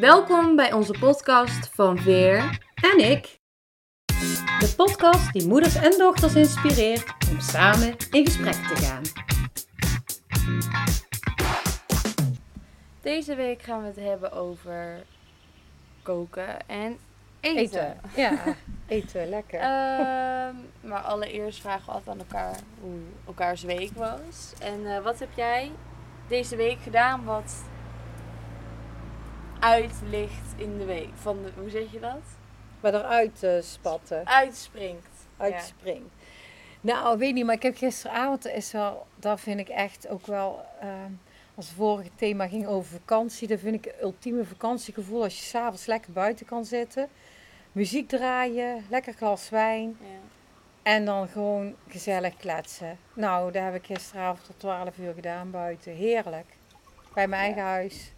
Welkom bij onze podcast van Veer en ik. De podcast die moeders en dochters inspireert om samen in gesprek te gaan. Deze week gaan we het hebben over koken en eten. Eten. Ja, eten, lekker. Ehm, maar allereerst vragen we altijd aan elkaar hoe elkaars week was. En eh, wat heb jij deze week gedaan wat uitlicht in de week? Van de, hoe zeg je dat? maar eruit eh, spatten, Uitspringt. uitspringt. Nou, weet niet, maar ik heb gisteravond, is wel, dat vind ik echt ook wel, ehm, als het vorige thema ging over vakantie, dat vind ik het ultieme vakantiegevoel als je s'avonds lekker buiten kan zitten. Muziek draaien, lekker glas wijn Ja. ja. en dan gewoon gezellig kletsen. Nou, dat heb ik gisteravond tot 12 uur gedaan buiten. Heerlijk. Bij mijn eigen huis.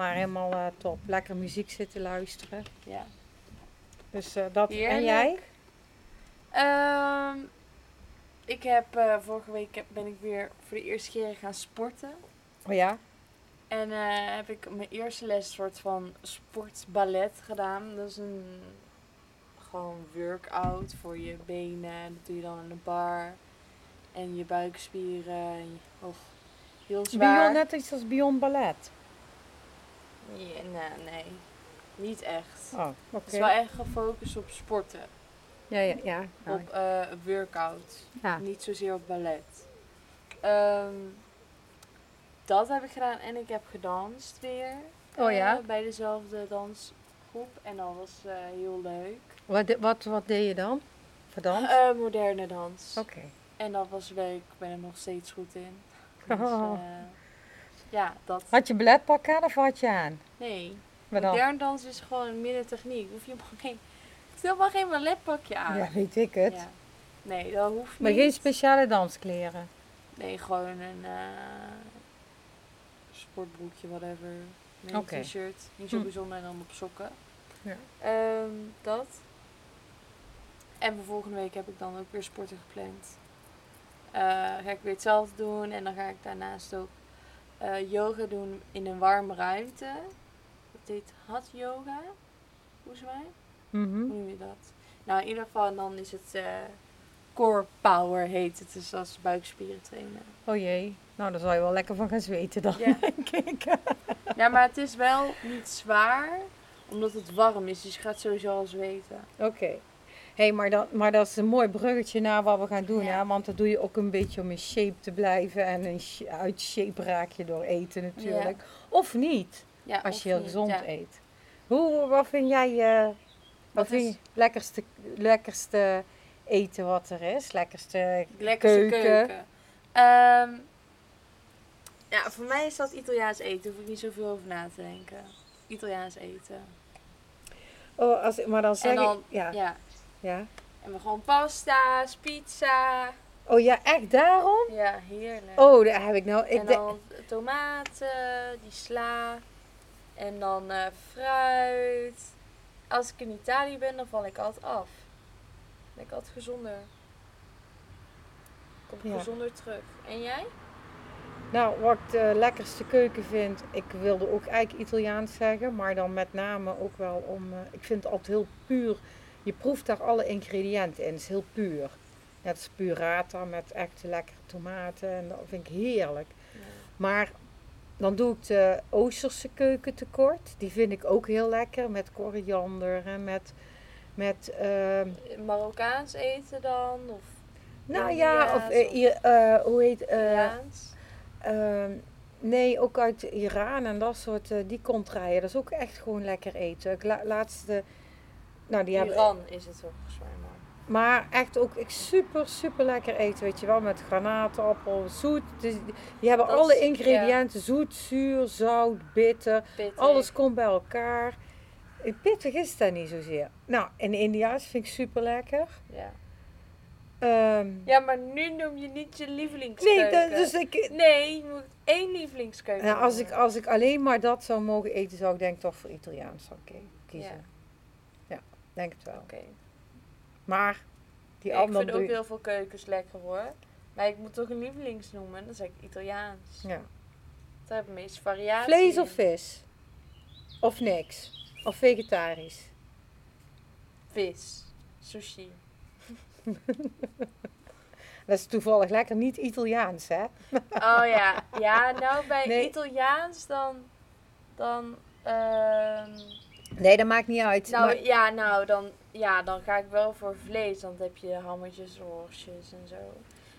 Maar helemaal eh, top. Lekker muziek zitten luisteren. ja. Dus eh, dat. En jij? Ehm, ik heb eh, vorige week ben ik weer voor de eerste keer gaan sporten. Oh ja? En heb ik mijn eerste les soort van sportballet gedaan. Dat is een gewoon workout voor je benen. Dat doe je dan in een bar. En je buikspieren. En je, och, heel zwaar. Beyond, net iets als Beyond Ballet. Ja, nee, nee, niet echt. Oh, oké. Het is wel echt gefocust op sporten. Ja, ja, ja. Op eh, workout. ja. Niet zozeer op ballet. Ehm, dat heb ik gedaan en ik heb gedanst weer. Oh ja? eh, bij dezelfde dansgroep. En dat was eh, heel leuk. Wat, wat, wat deed je dan? Voor dans? Eh, moderne dans. Oké. En dat was leuk. Ik ben er nog steeds goed in. Dus, ja, dat. Had je balletpak aan of had je aan? Nee. Wat dan? Modern dans is gewoon midden techniek. Hoef je maar geen... Stel maar geen balletpakje aan. Ja, weet ik het. Ja. Nee, dat hoeft Maar niet. geen speciale danskleren. Nee, gewoon een eh, sportbroekje, whatever. Nee, een t-shirt. Niet zo Hm. bijzonder en dan op sokken. Ja. Ehm, dat. En voor volgende week heb ik dan ook weer sporten gepland. Eh, ga ik weer hetzelfde doen en dan ga ik daarnaast ook eh, yoga doen in een warme ruimte. Dat heet hot yoga, volgens mij. Mhm. Hoe noem je dat? Nou, in ieder geval, dan is het eh, core power heet het. Dus dat is buikspieren trainen. Oh jee. Nou, daar zou je wel lekker van gaan zweten dan, Ja. denk ik. Ja, maar het is wel niet zwaar, omdat het warm is. Dus je gaat sowieso al zweten. Oké. Hey, maar, dat, maar dat is een mooi bruggetje naar wat we gaan doen. Ja. Hè? Want dat doe je ook een beetje om in shape te blijven. En een uit shape raak je door eten natuurlijk. Of niet, Ja, als of je heel niet, gezond eet. Hoe, wat vind jij eh, wat Wat vind is- je lekkerste, lekkerste eten wat er is? Lekkerste Lekkerste keuken? keuken. Ehm, ja, voor mij is dat Italiaans eten. Daar hoef ik niet zoveel over na te denken. Italiaans eten. Oh, als, maar dan zeg dan, ik... Ja, ja. Ja. En we gewoon pasta's, pizza. Oh ja, echt daarom? Ja, heerlijk. Oh, daar heb ik nou... Ik en de- dan tomaten, die sla. En dan eh, fruit. Als ik in Italië ben, dan val ik altijd af. Dan ben ik altijd gezonder. Kom ik Ja. gezonder terug. En jij? Nou, wat ik de lekkerste keuken vind, ik wilde ook eigenlijk Italiaans zeggen, maar dan met name ook wel om, eh, ik vind het altijd heel puur, je proeft daar alle ingrediënten in, het is heel puur. Net als burrata met echt lekkere tomaten en dat vind ik heerlijk. Maar dan doe ik de Oosterse keuken tekort, die vind ik ook heel lekker met koriander en met, met ehm, Marokkaans eten dan? Of nou ja, of, eh, eh, hoe heet, eh? Ehm, nee, ook uit Iran en dat soort, die contraien. Dat is ook echt gewoon lekker eten. Ik la- laatste, nou die hebben, Iran is het volgens mij maar. maar echt ook ik, super, super lekker eten, weet je wel. Met granaatappel, zoet. Dus die, hebben Dat alle ingrediënten, zoet, zuur, zout, bitter. Pittig. Alles komt bij elkaar. Pittig is dat niet zozeer. Nou, in India's vind ik super lekker. Ja. Ehm, ja, maar nu noem je niet je nee, lievelingskeuken. dat, dus ik, Nee, je moet één lievelingskeuken Nou, als, ik, als ik alleen maar dat zou mogen eten, zou ik denk toch voor Italiaans kiezen. Ja, denk het wel. Oké. Maar die Ja, ik andere vind ook heel veel keukens lekker hoor. Maar ik moet toch een lievelings noemen, dan zeg ik Italiaans. ja. Daar heb ik de meeste variatie Vlees of vis? Of niks? Of vegetarisch? Vis. Sushi. Dat is toevallig lekker niet Italiaans, hè? Oh ja. Ja, nou bij Nee. Italiaans dan... Dan... ehm, Nee, dat maakt niet uit. nou Maar- ja, nou dan... Ja, dan ga ik wel voor vlees. Dan heb je hammetjes, worstjes en zo.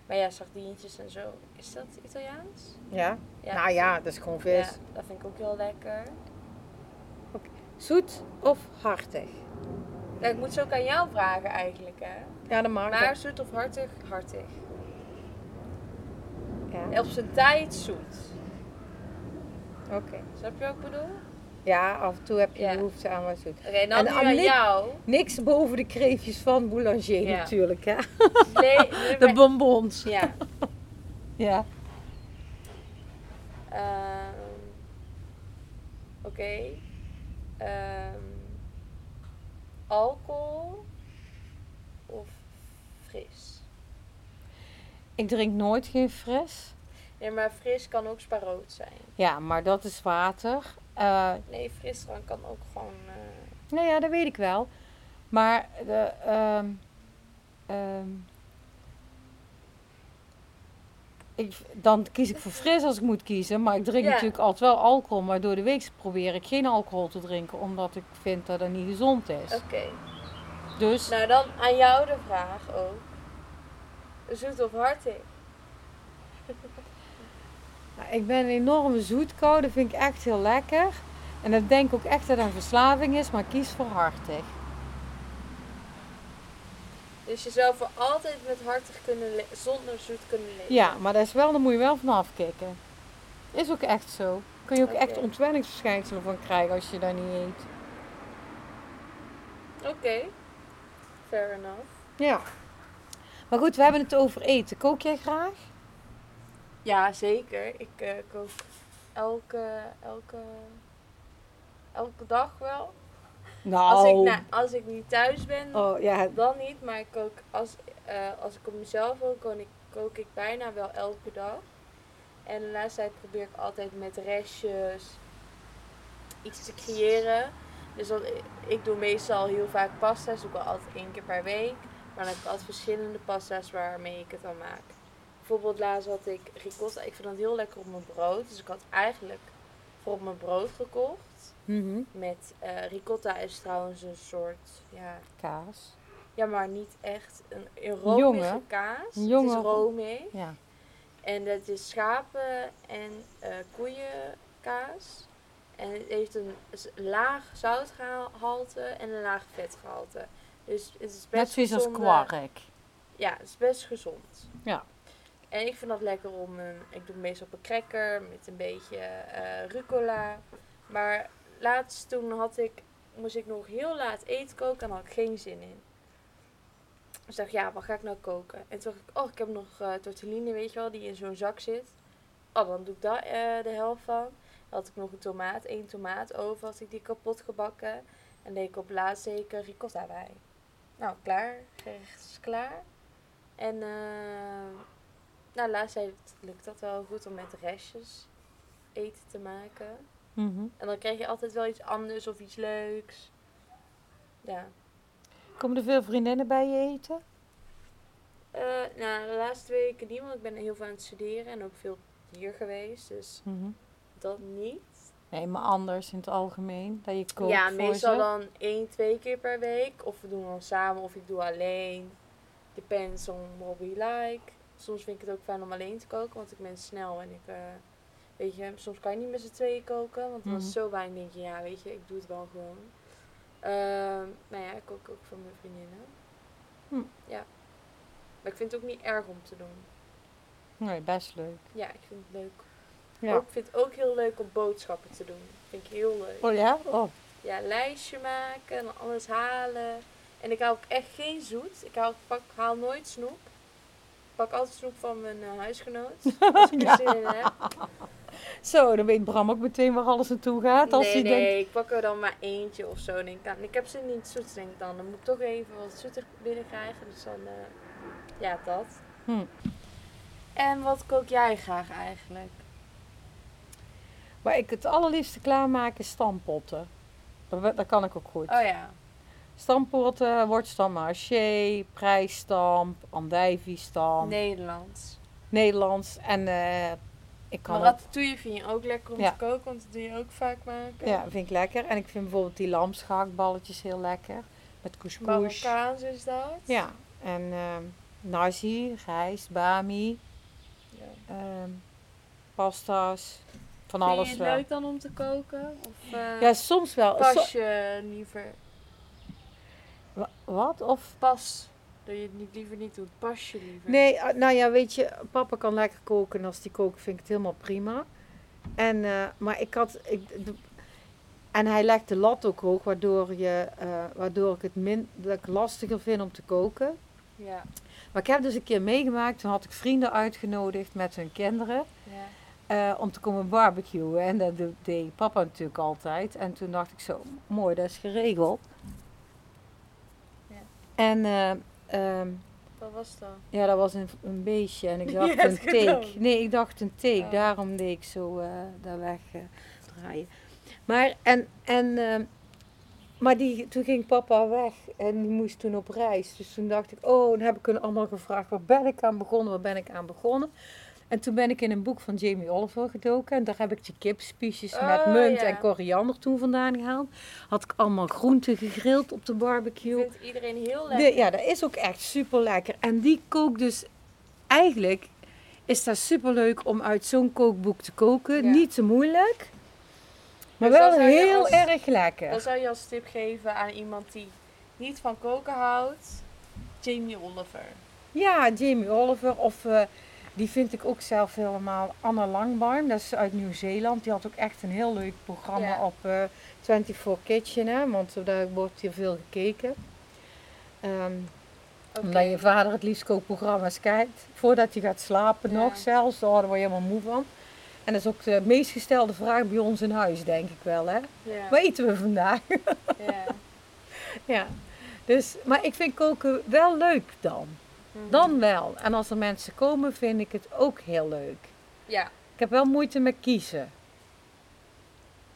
Maar ja, sardientjes en zo. Is dat Italiaans? ja? Ja, nou ja, dat is gewoon vis. Ja, dat vind ik ook heel lekker. Zoet of hartig? Ja, ik moet ze ook aan jou vragen eigenlijk, hè. Ja, dat mag. Maar zoet of hartig? Hartig. Ja, Op zijn tijd zoet. oké. Snap je wat ik bedoel? Ja, af en toe heb je Ja. behoefte aan wat zoet. Oké, dan En aan jou. Niks boven de kreefjes van Boulanger Ja. natuurlijk, hè? Nee, De bonbons. Ja. Ja. Ehm, Oké. Ehm, alcohol of fris? Ik drink nooit geen fris. Nee, maar fris kan ook sparoot zijn. Ja, maar dat is water. Eh, Nee, frisdrank kan ook gewoon... eh, nou ja, dat weet ik wel. Maar de, ehm, ehm, ik, dan kies ik voor fris als ik moet kiezen. Maar ik drink natuurlijk altijd wel alcohol. Maar door de week probeer ik geen alcohol te drinken. Omdat ik vind dat dat niet gezond is. Oké. Dus Nou, dan aan jou de vraag ook. Zoet of hartig? Ik ben een enorme zoetkou. Dat vind ik echt heel lekker. En ik denk ook echt dat dat een verslaving is. Maar ik kies voor hartig. Dus je zou voor altijd met hartig kunnen zonder zoet kunnen leven. Ja, maar dat is wel, daar moet je wel van afkicken. Is ook echt zo. Kun je ook echt ontwenningsverschijnselen van krijgen als je dat niet eet. Oké. Fair enough. Ja. Maar goed, we hebben het over eten. Kook jij graag? Ja, zeker. Ik eh, kook elke, elke, elke dag wel. Nou. Als, ik, na, als ik niet thuis ben, Oh ja. dan niet. Maar ik kook, als, eh, als ik op mezelf woon, kook ik, kook ik bijna wel elke dag. En de laatste tijd probeer ik altijd met restjes iets te creëren. Dus dat, ik doe meestal heel vaak pasta's. Doe ik wel altijd één keer per week. Maar dan heb ik altijd verschillende pasta's waarmee ik het dan maak. Bijvoorbeeld laatst had ik ricotta. Ik vind dat heel lekker op mijn brood. Dus ik had eigenlijk voor op mijn brood gekocht. Mhm. Met eh, ricotta is trouwens een soort, ja, Kaas. ja maar niet echt een, een romige kaas. Jonge- Het is romig. Ja. En dat is schapen en eh koeienkaas. En het heeft een laag zoutgehalte en een laag vetgehalte. Dus het is best Net zoiets als gezonde- kwark. Ja, het is best gezond. Ja. En ik vind dat lekker om een, ik doe meestal op een cracker met een beetje eh, rucola. Maar laatst toen had ik, moest ik nog heel laat eten koken en had ik geen zin in. Dus dacht, ja, wat ga ik nou koken? En toen dacht ik, oh, ik heb nog eh tortellini, weet je wel, die in zo'n zak zit. Oh, dan doe ik daar eh, de helft van. Dan had ik nog een tomaat, één tomaat over, had ik die kapot gebakken. En deed ik op laatst zeker ricotta bij. Nou, klaar. Gerecht is klaar. En eh nou, laatst lukt dat wel goed om met restjes eten te maken. Mhm. En dan krijg je altijd wel iets anders of iets leuks. Ja. Komen er veel vriendinnen bij je eten? Eh, nou, de laatste weken niet, want ik ben heel veel aan het studeren en ook veel hier geweest. Dus Mhm. dat niet. Nee, maar anders in het algemeen. Dat je ja, meestal ze. dan één, twee keer per week. Of we doen dan samen of ik doe alleen. Depends on what we like. Soms vind ik het ook fijn om alleen te koken, want ik ben snel en ik, eh, weet je, soms kan je niet met z'n tweeën koken, want dan is Mhm. zo weinig, denk je, ja, weet je, ik doe het wel gewoon. Ehm nou ja, ik kook ook voor mijn vriendinnen. Hm. Ja. Maar ik vind het ook niet erg om te doen. Nee, best leuk. Ja, ik vind het leuk. Ja. Ook, ik vind het ook heel leuk om boodschappen te doen. Vind ik heel leuk. Oh ja? Oh. ja, lijstje maken en alles halen. En ik haal ook echt geen zoet. Ik pak, haal nooit snoep. Ik pak altijd snoep van mijn eh, huisgenoot. Als ik er zin in heb. Zo, dan weet Bram ook meteen waar alles naartoe gaat. Als nee, hij nee, denkt, ik pak er dan maar eentje of zo. Denk ik, ik heb zin in iets zoets, denk ik dan. Dan moet ik toch even wat zoeter binnenkrijgen. Dus dan, eh, ja, dat. Hm. En wat kook jij graag eigenlijk? Waar ik het allerliefste klaarmaak is stampotten. Dat kan ik ook goed. Oh ja. Stampotten, wortstam marché, prijsstamp, andijviestamp, Nederlands. Nederlands. En eh, ik kan Maar ratatouille vind je ook lekker om Ja. te koken, want dat doe je ook vaak maken. ja, vind ik lekker. En ik vind bijvoorbeeld die lamsgehaktballetjes heel lekker. Met couscous. Marokkaans is dat. Ja, en ehm nasi, rijst, bami, Ja. ehm, pasta's, van Vind alles je het wel. leuk dan om te koken? Of eh, Ja, soms wel. pas je liever? Wa- wat? Of? Pas. Dat je het niet, liever niet doet. Pas je liever? Nee, ah, nou ja, weet je, papa kan lekker koken. En als die kookt vind ik het helemaal prima. En, eh, maar ik had... Ik, de- en hij legt de lat ook hoog, waardoor, je, eh, waardoor ik het min, dat ik lastiger vind om te koken. Ja. Maar ik heb dus een keer meegemaakt, toen had ik vrienden uitgenodigd met hun kinderen. ja. eh, om te komen barbecuen. En dat deed papa natuurlijk altijd. En toen dacht ik zo, mooi, dat is geregeld. En eh, ehm, Wat was dat? ja, dat was een, een beestje. En ik dacht een take. gedaan. Nee, ik dacht een take. Oh. Daarom deed ik zo eh daar weg eh, draaien. Maar, en, en, ehm, maar die, toen ging papa weg. En die moest toen op reis. Dus toen dacht ik, oh, dan heb ik hun allemaal gevraagd. Waar ben ik aan begonnen? Waar ben ik aan begonnen? En toen ben ik in een boek van Jamie Oliver gedoken. En daar heb ik die kipspiesjes met Oh, munt ja. en koriander toen vandaan gehaald. Had ik allemaal groenten gegrild op de barbecue. Vindt iedereen heel De- lekker. ja, dat is ook echt super lekker. En die kook dus eigenlijk is dat super leuk om uit zo'n kookboek te koken. Ja. Niet te moeilijk, maar Dus wel heel als- erg lekker. Dan zou je als tip geven aan iemand die niet van koken houdt. Jamie Oliver. Ja, Jamie Oliver of eh, die vind ik ook zelf helemaal. Anna Langbaum, dat is uit Nieuw-Zeeland. Die had ook echt een heel leuk programma Ja. op eh 24 Kitchen, hè, want daar wordt hier veel gekeken. Ehm. Omdat je vader het liefst kookprogramma's kijkt. Voordat hij gaat slapen Ja. nog zelfs. Daar word je helemaal moe van. En dat is ook de meest gestelde vraag bij ons in huis, denk ik wel. Hè? Ja. Wat eten we vandaag? ja. ja. Dus, maar ik vind koken wel leuk dan. Mhm. Dan wel. En als er mensen komen, vind ik het ook heel leuk. Ja. Ik heb wel moeite met kiezen.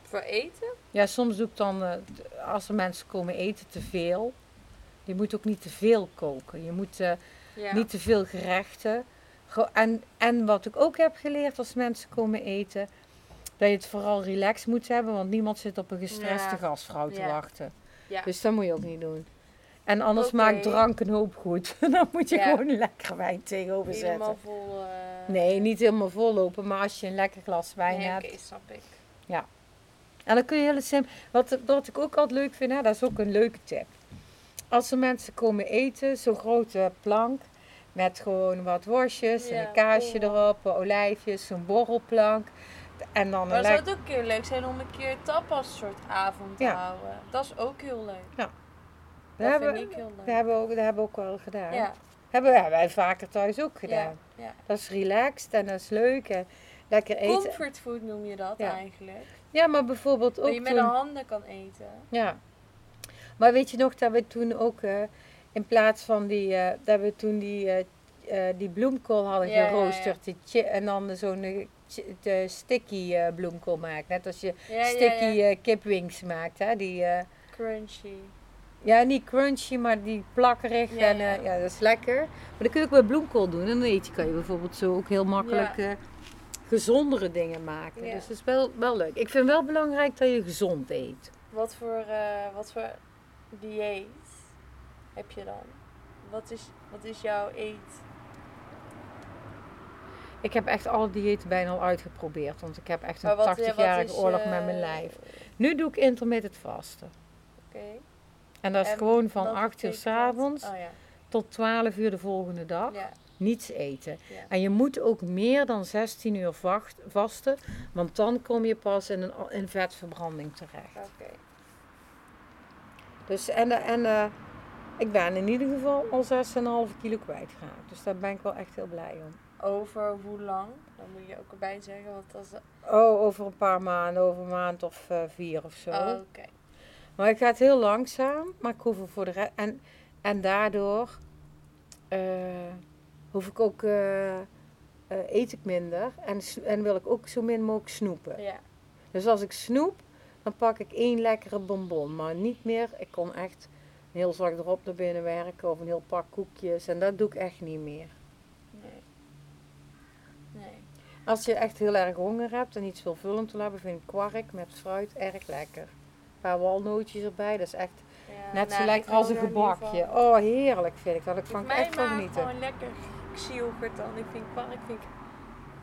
Voor eten? Ja, soms doe ik dan, eh, als er mensen komen eten, te veel. Je moet ook niet te veel koken. Je moet eh, Ja. Niet te veel gerechten. Ge- En, en wat ik ook heb geleerd als mensen komen eten, dat je het vooral relaxed moet hebben, want niemand zit op een gestreste Ja. gastvrouw te Ja. wachten. Ja. Dus dat moet je ook niet doen. En anders maakt drank een hoop goed. Dan moet je Ja. gewoon lekker wijn tegenover Helemaal vol. eh, Nee, niet helemaal vollopen, maar als je een lekker glas wijn Nee, hebt. oké, snap ik. En dan kun je heel simpel. Wat, wat ik ook altijd leuk vind, hè, dat is ook een leuke tip. Als er mensen komen eten, zo'n grote plank. Met gewoon wat worstjes en Ja, een kaasje borrel. erop, olijfjes, zo'n borrelplank. En dan een Maar zou het ook keer leuk zijn om een keer tapas soort avond te Ja. houden? Dat is ook heel leuk. Dat Dat hebben, vind ik heel leuk. dat hebben we ook, dat hebben we ook wel gedaan. Ja, Hebben, wij vaker thuis ook gedaan. ja. Dat is relaxed en dat is leuk en lekker eten. Comfort food noem je dat eigenlijk. Ja, maar bijvoorbeeld ook je met de handen kan eten. Ja. Maar weet je nog dat we toen ook eh, in plaats van die, eh, dat we toen die, eh, die bloemkool hadden geroosterd die en dan zo'n de sticky bloemkool maakt. Net als je sticky kipwings maakt. Hè? Die, Crunchy. Ja, niet crunchy, maar die plakkerig. Ja, en, ja. eh, ja, dat is lekker. Maar dat kun je ook met bloemkool doen. En dan eet je, kan je bijvoorbeeld zo ook heel makkelijk eh, gezondere dingen maken. Ja. Dus dat is wel, wel leuk. Ik vind wel belangrijk dat je gezond eet. Wat voor, eh, wat voor dieet heb je dan? Wat is, wat is jouw eet? Ik heb echt alle diëten bijna al uitgeprobeerd. Want ik heb echt een wat- ja, wat 80-jarige is, oorlog met mijn lijf. Nu doe ik intermittent vasten. En dat is En gewoon van wat 8 uur betekent s dat? avonds Oh ja. tot 12 uur de volgende dag. Ja. Niets eten. Ja. En je moet ook meer dan 16 uur vacht- vasten. Want dan kom je pas in een, in vetverbranding terecht. Oké. Dus, en en eh, ik ben in ieder geval al 6,5 kilo kwijtgeraakt. Dus daar ben ik wel echt heel blij om. Over hoe lang? Dan moet je ook erbij zeggen, want dat is... Oh, over een paar maanden, over een maand of eh, vier of zo. Oh, Oké. Maar ik ga het heel langzaam, maar ik hoef er voor de rest. En, en daardoor eh, hoef ik ook, eh, eh, eet ik minder en, en wil ik ook zo min mogelijk snoepen. Ja. Dus als ik snoep, dan pak ik één lekkere bonbon. Maar niet meer, ik kon echt een heel zak erop naar binnen werken of een heel pak koekjes. En dat doe ik echt niet meer. Nee. Nee. Als je echt heel erg honger hebt en iets wil hebben, vind ik kwark met fruit erg lekker. Paar walnootjes erbij, dat is echt Ja, net zo nou, lekker als een gebakje. Oh, heerlijk vind ik dat. Ik van echt van genieten. gewoon lekker yoghurt dan. Ik vind kwark vind ik,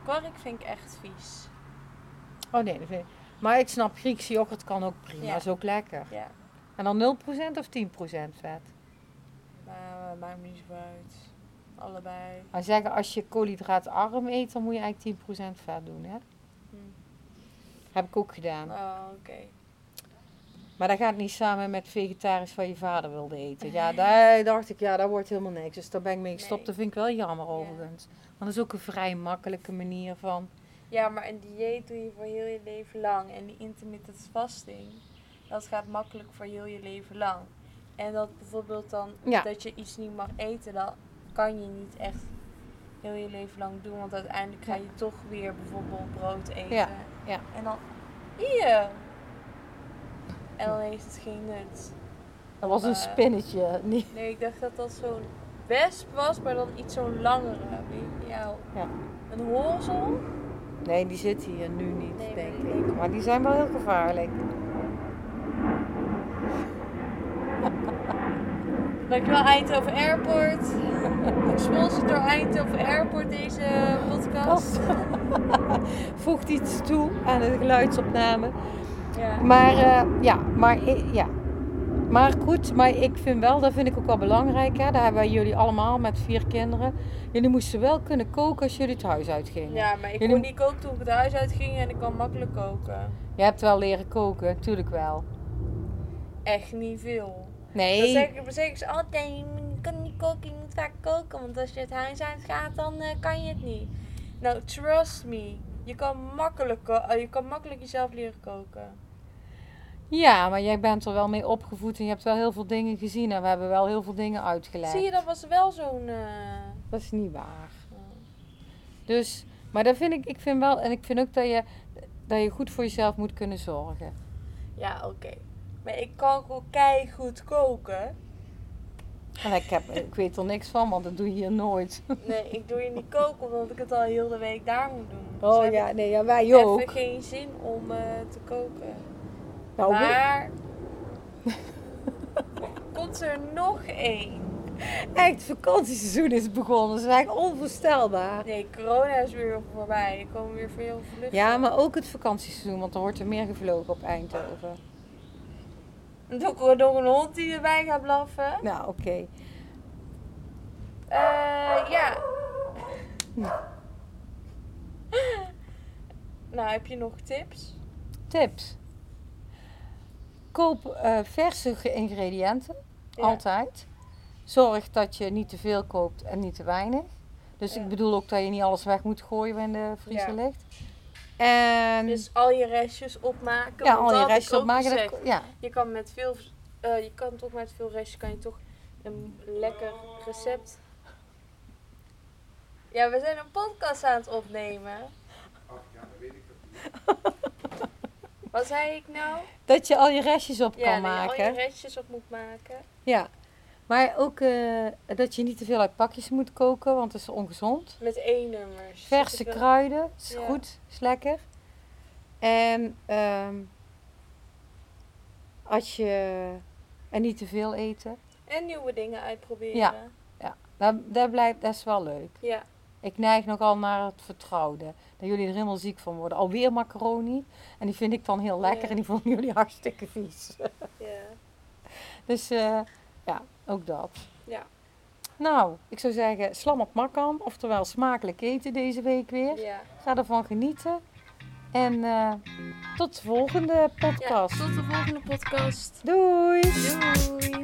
kwark vind ik echt vies. Oh nee, dat vind ik. Maar ik snap, Griekse yoghurt kan ook prima, Ja. is ook lekker. Ja. En dan 0% of 10% vet? Het maakt me niet zo uit. Allebei. Maar zeggen, als je koolhydraatarm eet, dan moet je eigenlijk 10% vet doen, hè? Hm. Heb ik ook gedaan. Oh, oké. Maar dat gaat niet samen met vegetarisch wat je vader wilde eten. Ja, daar dacht ik, ja, dat wordt helemaal niks. Dus daar ben ik mee gestopt. Nee. Dat vind ik wel jammer overigens. Want dat is ook een vrij makkelijke manier van... Ja, maar een dieet doe je voor heel je leven lang. En die intermittent fasting, dat gaat makkelijk voor heel je leven lang. En dat bijvoorbeeld dan, Ja. dat je iets niet mag eten, dat kan je niet echt heel je leven lang doen. Want uiteindelijk ga je toch weer bijvoorbeeld brood eten. Ja, ja. En dan, hier. En dan heeft het geen nut. Dat was een Eh, spinnetje. Niet... Nee, ik dacht dat dat zo'n wesp was, maar dan iets zo'n langere. Weet je wel. Ja. Een hoorzel. Nee, die zit hier nu niet, Nee, denk ik. Maar die zijn wel heel gevaarlijk. Dankjewel Eindhoven Airport. Gesponsord door Eindhoven Airport deze podcast. Voegt iets toe aan de geluidsopname. Ja. Maar eh, ja, maar ja. Maar goed, maar ik vind wel, dat vind ik ook wel belangrijk. Hè? Daar hebben jullie allemaal met vier kinderen. Jullie moesten wel kunnen koken als jullie het huis uitgingen. ja, maar ik Jullie- kon niet koken toen ik het huis uitging en ik kan makkelijk koken. Je hebt wel leren koken, tuurlijk wel. Echt niet veel. Nee. Dan zeg ik, zeg ik altijd, je kan niet koken, je moet vaak koken. Want als je het huis uitgaat, dan eh, kan je het niet. Nou, trust me. Je kan makkelijk, eh, je kan makkelijk jezelf leren koken. Ja, maar jij bent er wel mee opgevoed en je hebt wel heel veel dingen gezien. En we hebben wel heel veel dingen uitgelegd. Zie je, dat was wel zo'n... eh, Dat is niet waar. Dus, maar dat vind ik, ik vind wel, en ik vind ook dat je, dat je goed voor jezelf moet kunnen zorgen. Ja, oké. Maar ik kan gewoon keihard koken. En ik, heb, ik weet er niks van, want dat doe je hier nooit. Nee, ik doe je niet koken omdat ik het al heel de week daar moet doen. Dus Oh heb ja, ik nee, ja, wij ook. geen zin om eh, te koken. Nou, maar komt er nog één? echt, het vakantieseizoen is begonnen. Dat is eigenlijk onvoorstelbaar. Nee, corona is weer voorbij. Er komen weer veel vluchten. Ja, maar ook het vakantieseizoen, want er wordt er meer gevlogen op Eindhoven. Door, door een hond die erbij gaat blaffen. Nou, oké. Eh, ja. nou, heb je nog tips? Tips. Koop eh, verse ingrediënten. Ja. Altijd. Zorg dat je niet te veel koopt en niet te weinig. Dus Ja. ik bedoel ook dat je niet alles weg moet gooien in de vriezer Ja. ligt. En Dus al je restjes opmaken. ja, al dat je ik restjes opmaken. gezegd. dat- Ja, Je kan met veel, eh, je kan toch met veel restjes kan je toch een lekker recept. Ja, we zijn een podcast aan het opnemen. Wat zei ik nou? dat je al je restjes op Ja, kan dat je al maken. je restjes op moet maken. Ja. Maar ook eh, dat je niet te veel uit pakjes moet koken, want dat is ongezond. Met één nummers. Verse Zit er- kruiden, is Ja. goed, is lekker. En ehm, als je en niet te veel eten, En nieuwe dingen uitproberen. Ja. ja, dat, dat, blijft, dat is wel leuk. Ja. Ik neig nogal naar het vertrouwde. Dat jullie er helemaal ziek van worden. Alweer macaroni. En die vind ik dan heel lekker Ja. en die vonden jullie hartstikke vies. ja. Dus eh, ja, ook dat. Ja. Nou, ik zou zeggen, slam op makkan. Oftewel smakelijk eten deze week weer. ja. Ga ervan genieten. En eh, tot de volgende ja. podcast. Tot de volgende podcast. Doei! Doei.